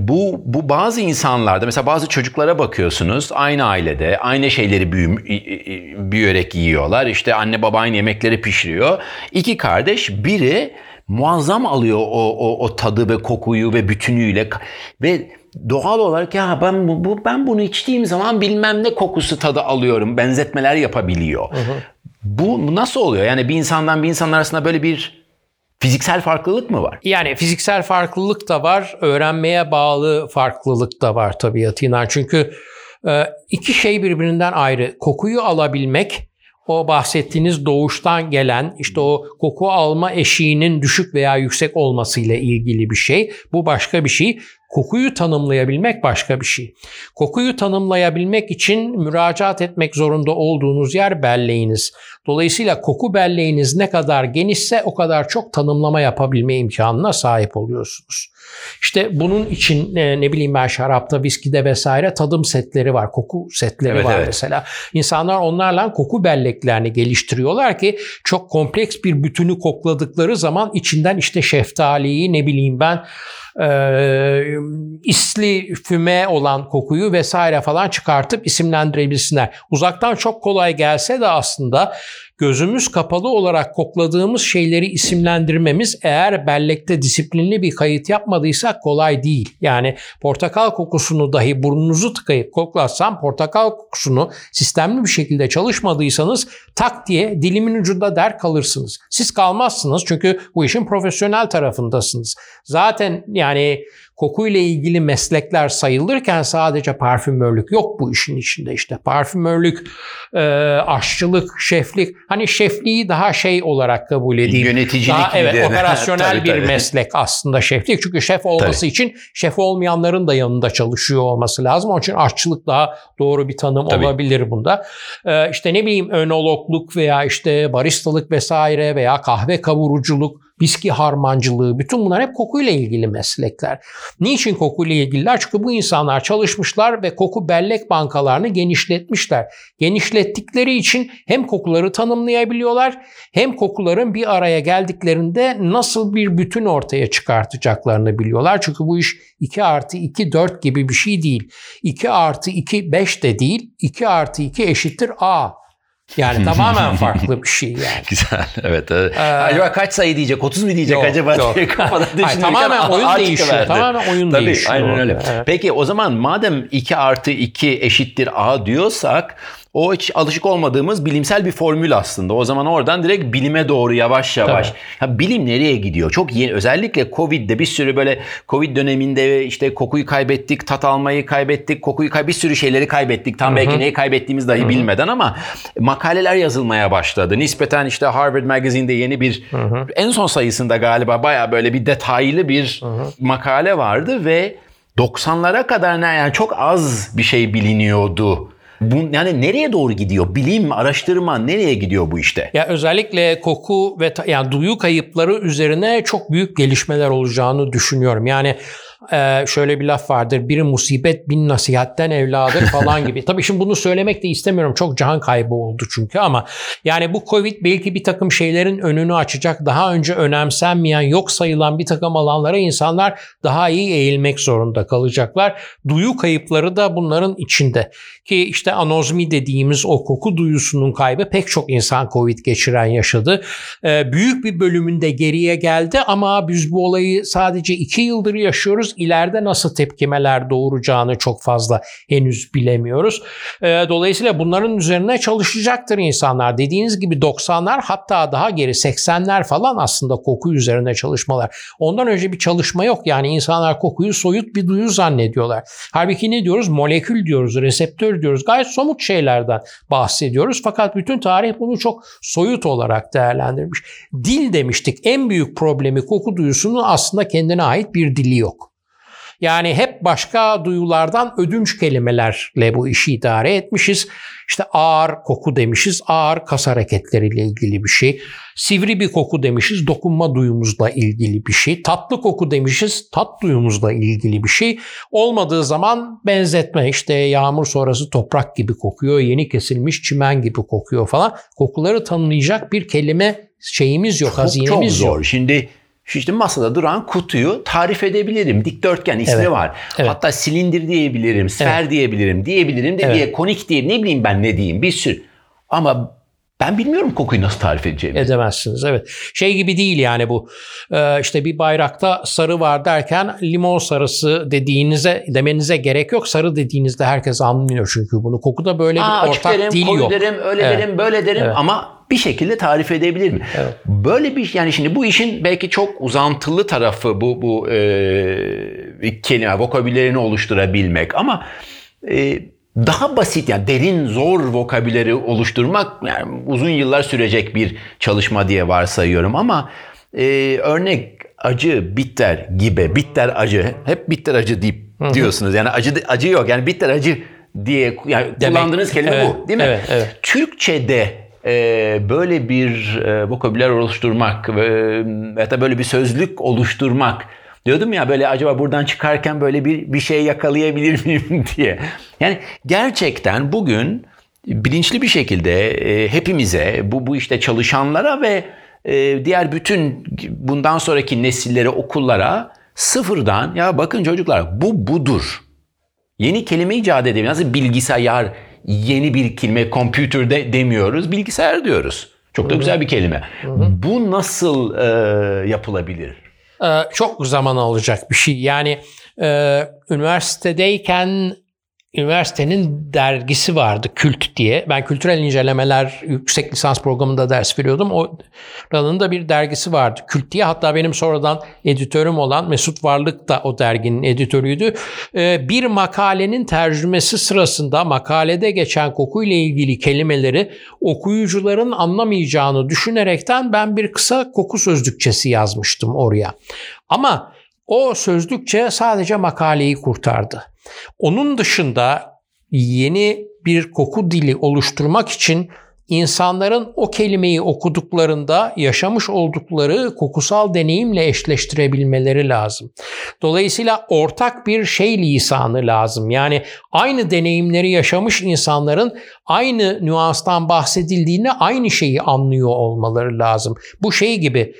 bu bu bazı insanlarda mesela bazı çocuklara bakıyorsunuz aynı ailede aynı şeyleri büyüm, büyüyerek yiyorlar. İşte anne baba aynı yemekleri pişiriyor. İki kardeş biri muazzam alıyor o, o, o tadı ve kokuyu ve bütünüyle ve doğal olarak ya ben bu, bu- ben bunu içtiğim zaman bilmem ne kokusu tadı alıyorum benzetmeler yapabiliyor. Bu nasıl oluyor? Yani bir insandan bir insan arasında böyle bir fiziksel farklılık mı var? Yani fiziksel farklılık da var, öğrenmeye bağlı farklılık da var tabiatıyla. Çünkü e, iki şey birbirinden ayrı. Kokuyu alabilmek, o bahsettiğiniz doğuştan gelen işte o koku alma eşiğinin düşük veya yüksek olmasıyla ilgili bir şey. Bu başka bir şey. Kokuyu tanımlayabilmek başka bir şey. Kokuyu tanımlayabilmek için müracaat etmek zorunda olduğunuz yer belleğiniz. Dolayısıyla koku belleğiniz ne kadar genişse o kadar çok tanımlama yapabilme imkanına sahip oluyorsunuz. İşte bunun için e, ne bileyim ben şarapta, viskide vesaire tadım setleri var, koku setleri Evet, var evet. mesela. İnsanlar onlarla koku belleklerini geliştiriyorlar ki çok kompleks bir bütünü kokladıkları zaman içinden işte şeftaliyi ne bileyim ben e, isli füme olan kokuyu vesaire falan çıkartıp isimlendirebilsinler. Uzaktan çok kolay gelse de aslında gözümüz kapalı olarak kokladığımız şeyleri isimlendirmemiz eğer bellekte disiplinli bir kayıt yapmadıysak kolay değil. Yani portakal kokusunu dahi burnunuzu tıkayıp koklatsam portakal kokusunu sistemli bir şekilde çalışmadıysanız tak diye dilimin ucunda der kalırsınız. Siz kalmazsınız çünkü bu işin profesyonel tarafındasınız. Zaten yani kokuyla ilgili meslekler sayılırken sadece parfümörlük yok bu işin içinde işte. Parfümörlük, e, aşçılık, şeflik. Hani şefliği daha şey olarak kabul edeyim. Yöneticilik Daha, evet, operasyonel Tabii, bir tabii. meslek aslında şeflik. Çünkü şef olması için şef olmayanların da yanında çalışıyor olması lazım. Onun için aşçılık daha doğru bir tanım Tabii. olabilir bunda. Ee, işte ne bileyim önologluk veya işte baristalık vesaire veya kahve kavuruculuk, viski harmancılığı bütün bunlar hep kokuyla ilgili meslekler. Niçin kokuyla ilgililer? Çünkü bu insanlar çalışmışlar ve koku bellek bankalarını genişletmişler. Genişlettikleri için hem kokuları tanımlayabiliyorlar hem kokuların bir araya geldiklerinde nasıl bir bütün ortaya çıkartacaklarını biliyorlar. Çünkü bu iş 2 artı 2 4 gibi bir şey değil. 2 artı 2 5 de değil. 2 artı 2 eşittir A. Yani tamamen farklı bir şey yani. Güzel. Evet. evet. acaba kaç sayı diyecek? 30 mu diyecek Yok, acaba yok. diye kafada Hayır, düşünürken tamamen oyun A değişiyor. çıkıverdi. Tamamen oyun Tabii, değişiyor. Aynen öyle. Evet. Peki o zaman madem 2 artı 2 eşittir A diyorsak o hiç alışık olmadığımız bilimsel bir formül aslında. O zaman oradan direkt bilime doğru yavaş yavaş. Ya bilim nereye gidiyor? Çok yeni özellikle Covid'de bir sürü böyle Covid döneminde işte kokuyu kaybettik, tat almayı kaybettik, kokuyu kay bir sürü şeyleri kaybettik. Tam Hı-hı. belki neyi kaybettiğimiz dahi Hı-hı. bilmeden ama makaleler yazılmaya başladı. Nispeten işte Harvard Magazine'de yeni bir Hı-hı. en son sayısında galiba baya böyle bir detaylı bir Hı-hı. makale vardı ve 90'lara kadar ne yani çok az bir şey biliniyordu. Bu, yani nereye doğru gidiyor? Bilim, araştırma nereye gidiyor bu işte? Ya özellikle koku ve yani duyu kayıpları üzerine çok büyük gelişmeler olacağını düşünüyorum. Yani e, şöyle bir laf vardır. Bir musibet bin nasihatten evladır falan gibi. Tabii şimdi bunu söylemek de istemiyorum. Çok can kaybı oldu çünkü ama yani bu Covid belki bir takım şeylerin önünü açacak. Daha önce önemsenmeyen, yok sayılan bir takım alanlara insanlar daha iyi eğilmek zorunda kalacaklar. Duyu kayıpları da bunların içinde. Ki işte anozmi dediğimiz o koku duyusunun kaybı pek çok insan Covid geçiren yaşadı. E, büyük bir bölümünde geriye geldi ama biz bu olayı sadece iki yıldır yaşıyoruz İleride nasıl tepkimeler doğuracağını çok fazla henüz bilemiyoruz. Ee, dolayısıyla bunların üzerine çalışacaktır insanlar. Dediğiniz gibi 90'lar hatta daha geri 80'ler falan aslında koku üzerine çalışmalar. Ondan önce bir çalışma yok. Yani insanlar kokuyu soyut bir duyu zannediyorlar. Halbuki ne diyoruz? Molekül diyoruz, reseptör diyoruz. Gayet somut şeylerden bahsediyoruz. Fakat bütün tarih bunu çok soyut olarak değerlendirmiş. Dil demiştik. En büyük problemi koku duyusunun aslında kendine ait bir dili yok. Yani hep başka duyulardan ödünç kelimelerle bu işi idare etmişiz. İşte ağır koku demişiz, ağır kas hareketleriyle ilgili bir şey. Sivri bir koku demişiz, dokunma duyumuzla ilgili bir şey. Tatlı koku demişiz, tat duyumuzla ilgili bir şey. Olmadığı zaman benzetme işte yağmur sonrası toprak gibi kokuyor, yeni kesilmiş çimen gibi kokuyor falan. Kokuları tanımlayacak bir kelime şeyimiz yok, çok, hazinemiz çok zor. yok. Şimdi işte masada duran kutuyu tarif edebilirim. Dikdörtgen ismi evet. var. Evet. Hatta silindir diyebilirim, sfer evet. diyebilirim, diyebilirim de evet. diye konik diye ne bileyim ben ne diyeyim bir sürü. Ama ben bilmiyorum kokuyu nasıl tarif edeceğimi. Edemezsiniz evet. Şey gibi değil yani bu. Ee, işte bir bayrakta sarı var derken limon sarısı dediğinize demenize gerek yok. Sarı dediğinizde herkes anlıyor çünkü bunu. Kokuda böyle Aa, bir ortak derim, dil yok. derim, öyle evet. derim, böyle derim evet. ama bir şekilde tarif edebilir mi? Evet. Böyle bir yani şimdi bu işin belki çok uzantılı tarafı bu bu e, kelime vokabülerini oluşturabilmek ama e, daha basit yani derin zor vokabüleri oluşturmak yani uzun yıllar sürecek bir çalışma diye varsayıyorum ama e, örnek acı, bitter gibi, bitter acı, hep bitter acı deyip Hı-hı. diyorsunuz. Yani acı acı yok. Yani bitter acı diye yani Demek, kullandığınız kelime evet, bu değil mi? Evet, evet. Türkçede e, böyle bir e, vokabüler oluşturmak e, ya da böyle bir sözlük oluşturmak Diyordum ya böyle acaba buradan çıkarken böyle bir bir şey yakalayabilir miyim diye. Yani gerçekten bugün bilinçli bir şekilde e, hepimize bu bu işte çalışanlara ve e, diğer bütün bundan sonraki nesillere okullara sıfırdan ya bakın çocuklar bu budur. Yeni kelime icat edelim. Nasıl bilgisayar yeni bir kelime computer de demiyoruz. Bilgisayar diyoruz. Çok da güzel bir kelime. Bu nasıl e, yapılabilir? Ee, çok zaman alacak bir şey. Yani e, üniversitedeyken üniversitenin dergisi vardı Kült diye. Ben kültürel incelemeler yüksek lisans programında ders veriyordum. Oranın da bir dergisi vardı Kült diye. Hatta benim sonradan editörüm olan Mesut Varlık da o derginin editörüydü. Ee, bir makalenin tercümesi sırasında makalede geçen kokuyla ilgili kelimeleri okuyucuların anlamayacağını düşünerekten ben bir kısa koku sözlükçesi yazmıştım oraya. Ama o sözlükçe sadece makaleyi kurtardı. Onun dışında yeni bir koku dili oluşturmak için insanların o kelimeyi okuduklarında yaşamış oldukları kokusal deneyimle eşleştirebilmeleri lazım. Dolayısıyla ortak bir şey lisanı lazım. Yani aynı deneyimleri yaşamış insanların aynı nüanstan bahsedildiğinde aynı şeyi anlıyor olmaları lazım. Bu şey gibi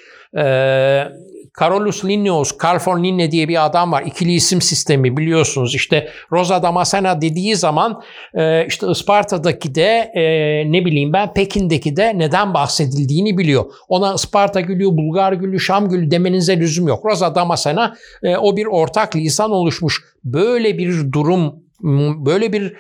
Carolus Linnaeus, Carl von Linne diye bir adam var. İkili isim sistemi biliyorsunuz. İşte Rosa Damascena dediği zaman e, işte Isparta'daki de e, ne bileyim ben Pekin'deki de neden bahsedildiğini biliyor. Ona Isparta gülü, Bulgar gülü, Şam gülü demenize lüzum yok. Rosa Damascena e, o bir ortak lisan oluşmuş. Böyle bir durum, böyle bir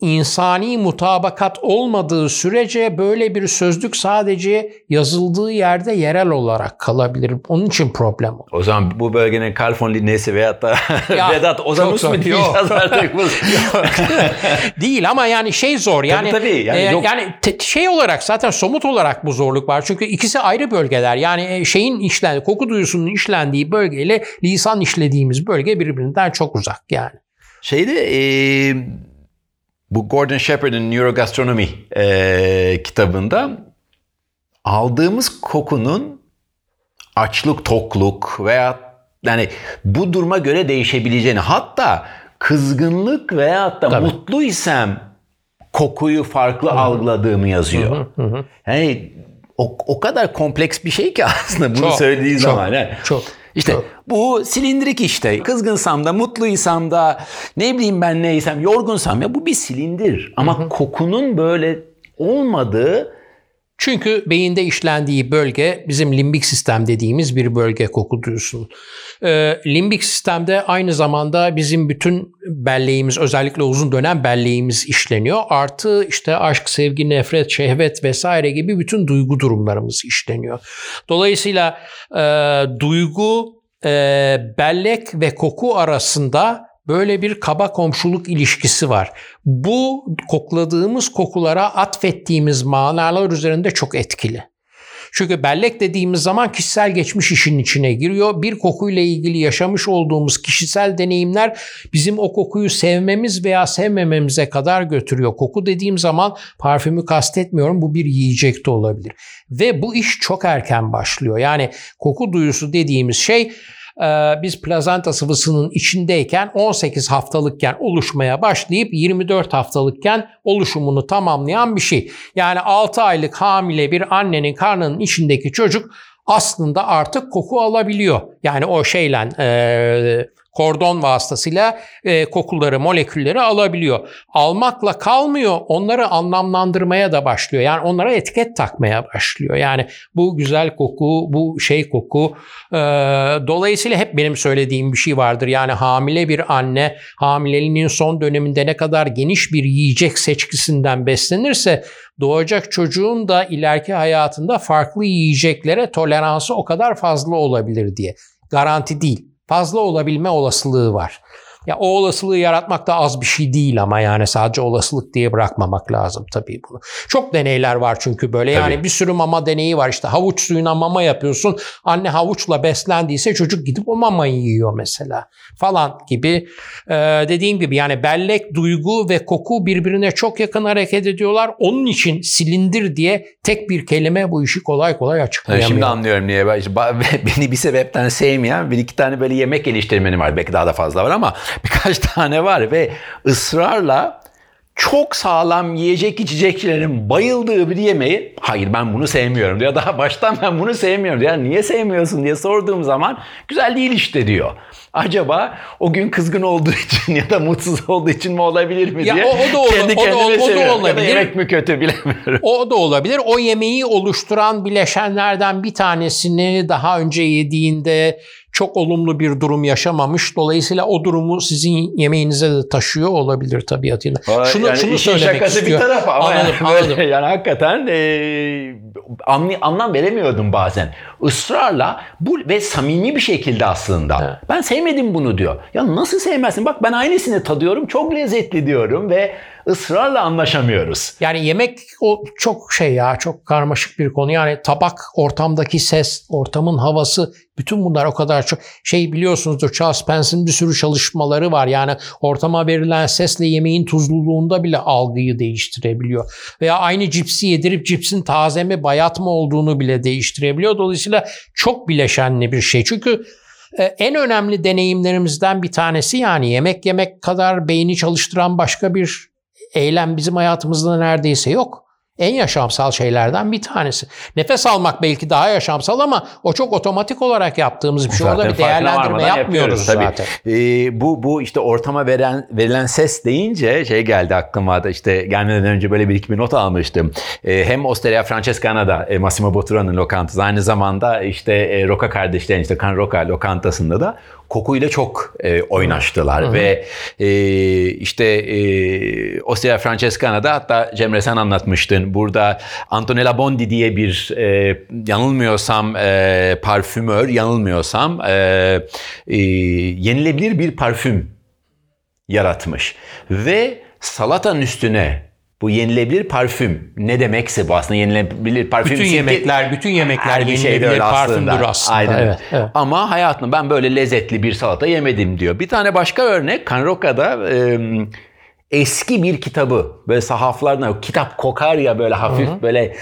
insani mutabakat olmadığı sürece böyle bir sözlük sadece yazıldığı yerde yerel olarak kalabilir. Onun için problem o. O zaman bu bölgenin Kalfon Linnesi veyahut da ya, Vedat Ozanus mu diyeceğiz artık? Değil ama yani şey zor. Yani, tabii, tabii. Yani, e, yani te, şey olarak zaten somut olarak bu zorluk var. Çünkü ikisi ayrı bölgeler. Yani e, şeyin işlendiği, koku duyusunun işlendiği bölgeyle lisan işlediğimiz bölge birbirinden çok uzak yani. Şeyde e, bu Gordon Shepard'ın Neurogastronomy e, kitabında aldığımız kokunun açlık, tokluk veya yani bu duruma göre değişebileceğini hatta kızgınlık veya da Tabii. mutluysam kokuyu farklı hı algıladığımı yazıyor. Hı hı Yani o, o kadar kompleks bir şey ki aslında bunu çok, söylediği çok, zaman. Yani. Çok. İşte çok. bu silindirik işte. Kızgınsam da, mutluysam da, ne bileyim ben neysem, yorgunsam ya bu bir silindir. Ama hı hı. kokunun böyle olmadığı çünkü beyinde işlendiği bölge bizim limbik sistem dediğimiz bir bölge koku duyusunun. Ee, limbik sistemde aynı zamanda bizim bütün belleğimiz özellikle uzun dönem belleğimiz işleniyor. Artı işte aşk, sevgi, nefret, şehvet vesaire gibi bütün duygu durumlarımız işleniyor. Dolayısıyla e, duygu, e, bellek ve koku arasında böyle bir kaba komşuluk ilişkisi var. Bu kokladığımız kokulara atfettiğimiz manalar üzerinde çok etkili. Çünkü bellek dediğimiz zaman kişisel geçmiş işin içine giriyor. Bir kokuyla ilgili yaşamış olduğumuz kişisel deneyimler bizim o kokuyu sevmemiz veya sevmememize kadar götürüyor. Koku dediğim zaman parfümü kastetmiyorum. Bu bir yiyecek de olabilir. Ve bu iş çok erken başlıyor. Yani koku duyusu dediğimiz şey biz plazenta sıvısının içindeyken 18 haftalıkken oluşmaya başlayıp 24 haftalıkken oluşumunu tamamlayan bir şey. Yani 6 aylık hamile bir annenin karnının içindeki çocuk aslında artık koku alabiliyor. Yani o şeyle e, kordon vasıtasıyla e, kokuları, molekülleri alabiliyor. Almakla kalmıyor, onları anlamlandırmaya da başlıyor. Yani onlara etiket takmaya başlıyor. Yani bu güzel koku, bu şey koku. E, dolayısıyla hep benim söylediğim bir şey vardır. Yani hamile bir anne hamileliğinin son döneminde ne kadar geniş bir yiyecek seçkisinden beslenirse doğacak çocuğun da ileriki hayatında farklı yiyeceklere toleransı o kadar fazla olabilir diye. Garanti değil fazla olabilme olasılığı var. Ya o olasılığı yaratmak da az bir şey değil ama yani sadece olasılık diye bırakmamak lazım tabii bunu. Çok deneyler var çünkü böyle tabii. yani bir sürü mama deneyi var işte havuç suyuna mama yapıyorsun. Anne havuçla beslendiyse çocuk gidip o mamayı yiyor mesela falan gibi. Ee, dediğim gibi yani bellek, duygu ve koku birbirine çok yakın hareket ediyorlar. Onun için silindir diye tek bir kelime bu işi kolay kolay açıklayamıyor. Şimdi anlıyorum niye. Beni bir sebepten sevmeyen bir iki tane böyle yemek geliştirmenim var. Belki daha da fazla var ama birkaç tane var ve ısrarla çok sağlam yiyecek içeceklerin bayıldığı bir yemeği hayır ben bunu sevmiyorum diyor. Daha baştan ben bunu sevmiyorum diyor. Niye sevmiyorsun diye sorduğum zaman güzel değil işte diyor. Acaba o gün kızgın olduğu için ya da mutsuz olduğu için mi olabilir mi ya diye o, o da olur, kendi o da, o da olabilir. Ya yemek mi kötü bilemiyorum. O da olabilir. O yemeği oluşturan bileşenlerden bir tanesini daha önce yediğinde çok olumlu bir durum yaşamamış. Dolayısıyla o durumu sizin yemeğinize de taşıyor olabilir tabiatıyla. Şunu, yani şunu söylemek şakası istiyor. bir tarafa ama anladım, yani, anladım. yani hakikaten e, anlay, anlam veremiyordum bazen. Israrla bu ve samimi bir şekilde aslında. Evet. Ben sevmedim bunu diyor. Ya nasıl sevmezsin? Bak ben aynısını tadıyorum. Çok lezzetli diyorum ve ısrarla anlaşamıyoruz. Yani yemek o çok şey ya çok karmaşık bir konu. Yani tabak, ortamdaki ses, ortamın havası bütün bunlar o kadar çok şey biliyorsunuzdur Charles Spence'in bir sürü çalışmaları var. Yani ortama verilen sesle yemeğin tuzluluğunda bile algıyı değiştirebiliyor. Veya aynı cipsi yedirip cipsin taze mi bayat mı olduğunu bile değiştirebiliyor. Dolayısıyla çok bileşenli bir şey. Çünkü e, en önemli deneyimlerimizden bir tanesi yani yemek yemek kadar beyni çalıştıran başka bir eylem bizim hayatımızda neredeyse yok. En yaşamsal şeylerden bir tanesi. Nefes almak belki daha yaşamsal ama o çok otomatik olarak yaptığımız bir şey. Zaten Orada bir değerlendirme yapmıyoruz tabii. zaten. Ee, bu bu işte ortama veren verilen ses deyince şey geldi aklıma da işte gelmeden önce böyle bir iki bir not almıştım. Ee, hem Osteria Francescana'da e, Massimo Bottura'nın lokantası aynı zamanda işte e, Roca kardeşlerin işte Can Roca lokantasında da kokuyla çok e, oynaştılar Hı-hı. ve e, işte e, Osteria Francescana'da hatta Cemre sen anlatmıştın burada Antonella Bondi diye bir e, yanılmıyorsam e, parfümör yanılmıyorsam e, e, yenilebilir bir parfüm yaratmış ve salatanın üstüne bu yenilebilir parfüm ne demekse bu aslında yenilebilir parfüm. Bütün yemekler, bütün yemekler bir şey yenilebilir parfümdür aslında. aslında. Aynen. Evet, evet. Ama hayatımda ben böyle lezzetli bir salata yemedim diyor. Bir tane başka örnek Kanroka'da e, eski bir kitabı böyle sahaflardan kitap kokar ya böyle hafif Hı-hı. böyle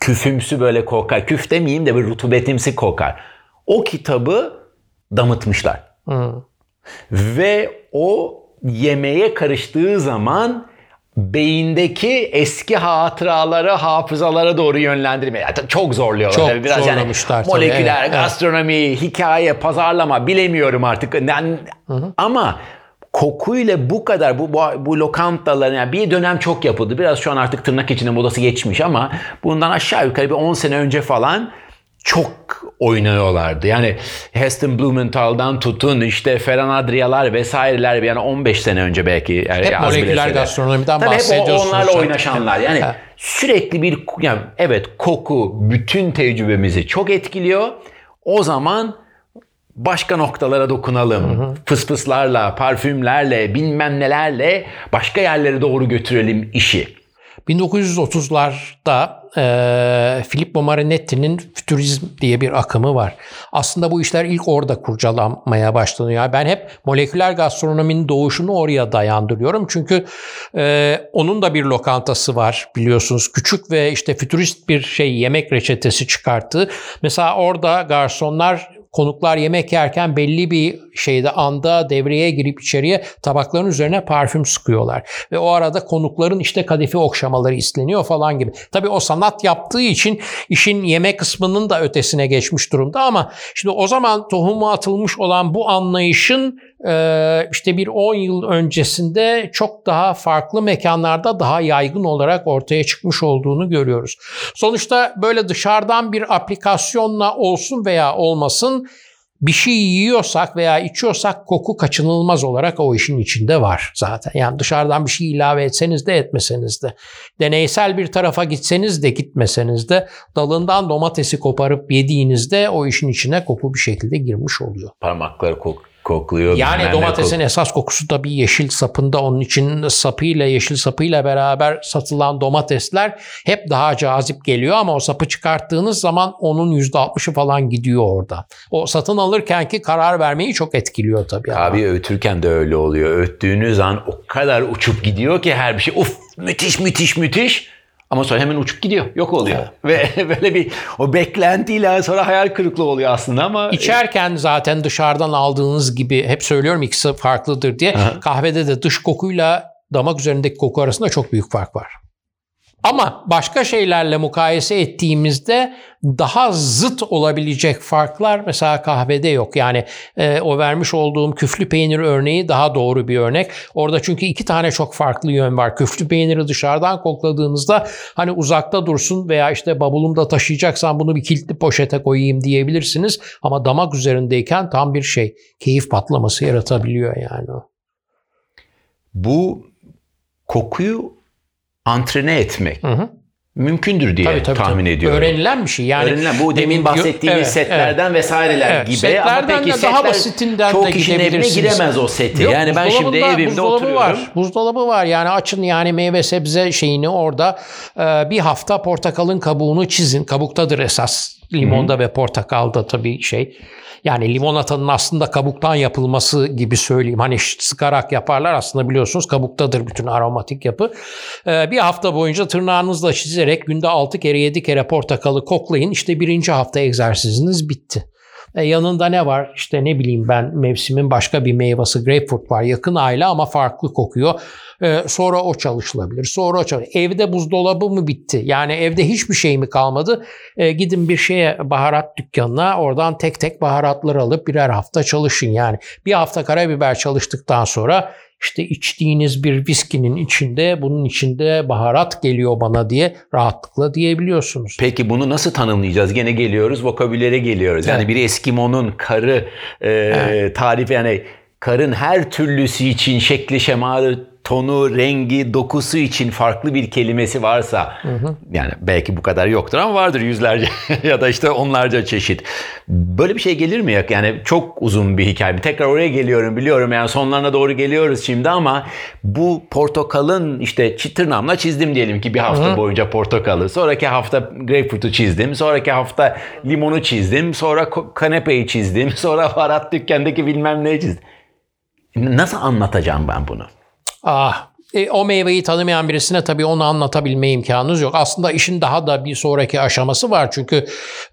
küfümsü böyle kokar. Küf demeyeyim de bir rutubetimsi kokar. O kitabı damıtmışlar. Hı. Ve o yemeğe karıştığı zaman beyindeki eski hatıraları hafızalara doğru yönlendirmeye yani çok zorluyorlar. Çok tabii. Biraz yani moleküler, evet, gastronomi, evet. hikaye, pazarlama bilemiyorum artık. Yani, ama kokuyla bu kadar bu, bu, bu lokantaların yani bir dönem çok yapıldı. Biraz şu an artık tırnak içinde modası geçmiş ama bundan aşağı yukarı bir 10 sene önce falan çok oynuyorlardı. Yani Heston Blumenthal'dan tutun işte Ferran Adria'lar vesaireler yani 15 sene önce belki. Yani hep moleküler gastronomiden Tabii bahsediyorsunuz. Hep onlarla oynaşanlar. Yani sürekli bir yani evet koku bütün tecrübemizi çok etkiliyor. O zaman başka noktalara dokunalım. Hı hı. Fısfıslarla, parfümlerle, bilmem nelerle başka yerlere doğru götürelim işi. 1930'larda e, Filippo Marinetti'nin fütürizm diye bir akımı var. Aslında bu işler ilk orada kurcalanmaya başlanıyor. Ben hep moleküler gastronominin doğuşunu oraya dayandırıyorum. Çünkü e, onun da bir lokantası var biliyorsunuz. Küçük ve işte fütürist bir şey yemek reçetesi çıkarttı. Mesela orada garsonlar konuklar yemek yerken belli bir şeyde anda devreye girip içeriye tabakların üzerine parfüm sıkıyorlar. Ve o arada konukların işte kadife okşamaları isteniyor falan gibi. Tabii o sanat yaptığı için işin yemek kısmının da ötesine geçmiş durumda ama şimdi o zaman tohumu atılmış olan bu anlayışın işte bir 10 yıl öncesinde çok daha farklı mekanlarda daha yaygın olarak ortaya çıkmış olduğunu görüyoruz. Sonuçta böyle dışarıdan bir aplikasyonla olsun veya olmasın bir şey yiyorsak veya içiyorsak koku kaçınılmaz olarak o işin içinde var zaten. Yani dışarıdan bir şey ilave etseniz de etmeseniz de, deneysel bir tarafa gitseniz de gitmeseniz de, dalından domatesi koparıp yediğinizde o işin içine koku bir şekilde girmiş oluyor. Parmakları kok kokluyor. Yani domatesin kok- esas kokusu da bir yeşil sapında onun için sapıyla yeşil sapıyla beraber satılan domatesler hep daha cazip geliyor ama o sapı çıkarttığınız zaman onun %60'ı falan gidiyor orada. O satın alırkenki karar vermeyi çok etkiliyor tabii. Abi öğütürken de öyle oluyor. Öğüttüğünüz an o kadar uçup gidiyor ki her bir şey. Uf müthiş müthiş müthiş. Ama sonra hemen uçup gidiyor. Yok oluyor. Evet. Ve böyle bir o beklentiyle sonra hayal kırıklığı oluyor aslında ama. İçerken zaten dışarıdan aldığınız gibi hep söylüyorum ikisi farklıdır diye. Aha. Kahvede de dış kokuyla damak üzerindeki koku arasında çok büyük fark var. Ama başka şeylerle mukayese ettiğimizde daha zıt olabilecek farklar mesela kahvede yok. Yani e, o vermiş olduğum küflü peynir örneği daha doğru bir örnek. Orada çünkü iki tane çok farklı yön var. Küflü peyniri dışarıdan kokladığınızda hani uzakta dursun veya işte bavulumda taşıyacaksan bunu bir kilitli poşete koyayım diyebilirsiniz. Ama damak üzerindeyken tam bir şey keyif patlaması yaratabiliyor yani. Bu kokuyu antrene etmek. Hı hı. Mümkündür diye tabii, tabii, tahmin tabii. ediyorum. Öğrenilen bir şey. Yani Öğrenilen bu demin bahsettiğimiz evet, setlerden evet, vesaireler evet, gibi setlerden ama peki de daha basitinden çok de kişinin evine giremez o seti. Yok, yani ben şimdi evimde oturuyorum. Var. Buzdolabı var. Yani açın yani meyve sebze şeyini orada bir hafta portakalın kabuğunu çizin. Kabuktadır esas. Limonda Hı-hı. ve portakalda tabii şey. Yani limonatanın aslında kabuktan yapılması gibi söyleyeyim. Hani sıkarak yaparlar aslında biliyorsunuz kabuktadır bütün aromatik yapı. Ee, bir hafta boyunca tırnağınızla çizerek günde 6 kere 7 kere portakalı koklayın. İşte birinci hafta egzersiziniz bitti. E, yanında ne var? İşte ne bileyim ben mevsimin başka bir meyvesi grapefruit var. Yakın aile ama farklı kokuyor. E, sonra o çalışılabilir. Sonra o çalışılabilir. Evde buzdolabı mı bitti? Yani evde hiçbir şey mi kalmadı? E, gidin bir şeye baharat dükkanına oradan tek tek baharatlar alıp birer hafta çalışın. Yani bir hafta karabiber çalıştıktan sonra işte içtiğiniz bir viskinin içinde bunun içinde baharat geliyor bana diye rahatlıkla diyebiliyorsunuz. Peki bunu nasıl tanımlayacağız? Gene geliyoruz vokabülere geliyoruz. Yani evet. bir Eskimo'nun karı e, evet. tarifi yani karın her türlüsü için şekli şemalı tonu, rengi, dokusu için farklı bir kelimesi varsa hı hı. yani belki bu kadar yoktur ama vardır yüzlerce ya da işte onlarca çeşit. Böyle bir şey gelir mi? Yani çok uzun bir hikaye. Tekrar oraya geliyorum biliyorum yani sonlarına doğru geliyoruz şimdi ama bu portakalın işte tırnağımla çizdim diyelim ki bir hafta hı hı. boyunca portakalı. Sonraki hafta grapefruit'u çizdim. Sonraki hafta limonu çizdim. Sonra kanepeyi çizdim. Sonra varat dükkandaki bilmem neyi çizdim. Nasıl anlatacağım ben bunu? Ah e, o meyveyi tanımayan birisine tabii onu anlatabilme imkanınız yok. Aslında işin daha da bir sonraki aşaması var. Çünkü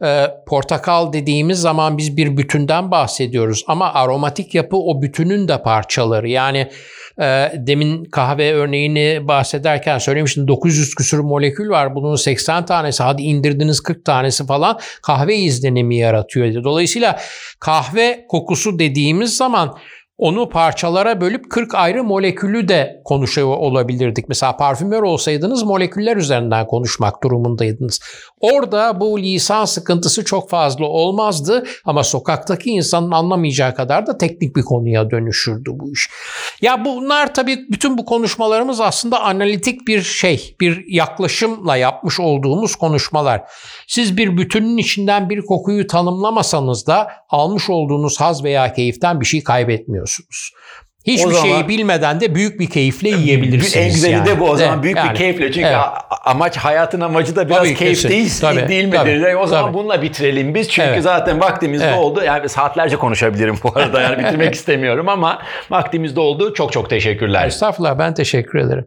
e, portakal dediğimiz zaman biz bir bütünden bahsediyoruz. Ama aromatik yapı o bütünün de parçaları. Yani e, demin kahve örneğini bahsederken söylemiştim 900 küsur molekül var. Bunun 80 tanesi hadi indirdiniz 40 tanesi falan kahve izlenimi yaratıyor. Dolayısıyla kahve kokusu dediğimiz zaman onu parçalara bölüp 40 ayrı molekülü de konuşuyor olabilirdik. Mesela parfümör olsaydınız moleküller üzerinden konuşmak durumundaydınız. Orada bu lisan sıkıntısı çok fazla olmazdı ama sokaktaki insanın anlamayacağı kadar da teknik bir konuya dönüşürdü bu iş. Ya bunlar tabii bütün bu konuşmalarımız aslında analitik bir şey, bir yaklaşımla yapmış olduğumuz konuşmalar. Siz bir bütünün içinden bir kokuyu tanımlamasanız da almış olduğunuz haz veya keyiften bir şey kaybetmiyorsunuz. Hiçbir o şeyi bilmeden de büyük bir keyifle yiyebilirsiniz. En güzeli yani. de bu o zaman. büyük yani, bir keyifle. Çünkü evet. amaç hayatın amacı da biraz tabii, keyif kesin. değil, tabii, değil midir? Tabii, o zaman tabii. bununla bitirelim biz. Çünkü evet. zaten vaktimiz evet. oldu. Yani saatlerce konuşabilirim bu arada. Yani bitirmek istemiyorum ama vaktimiz doldu. Çok çok teşekkürler. Estağfurullah ben teşekkür ederim.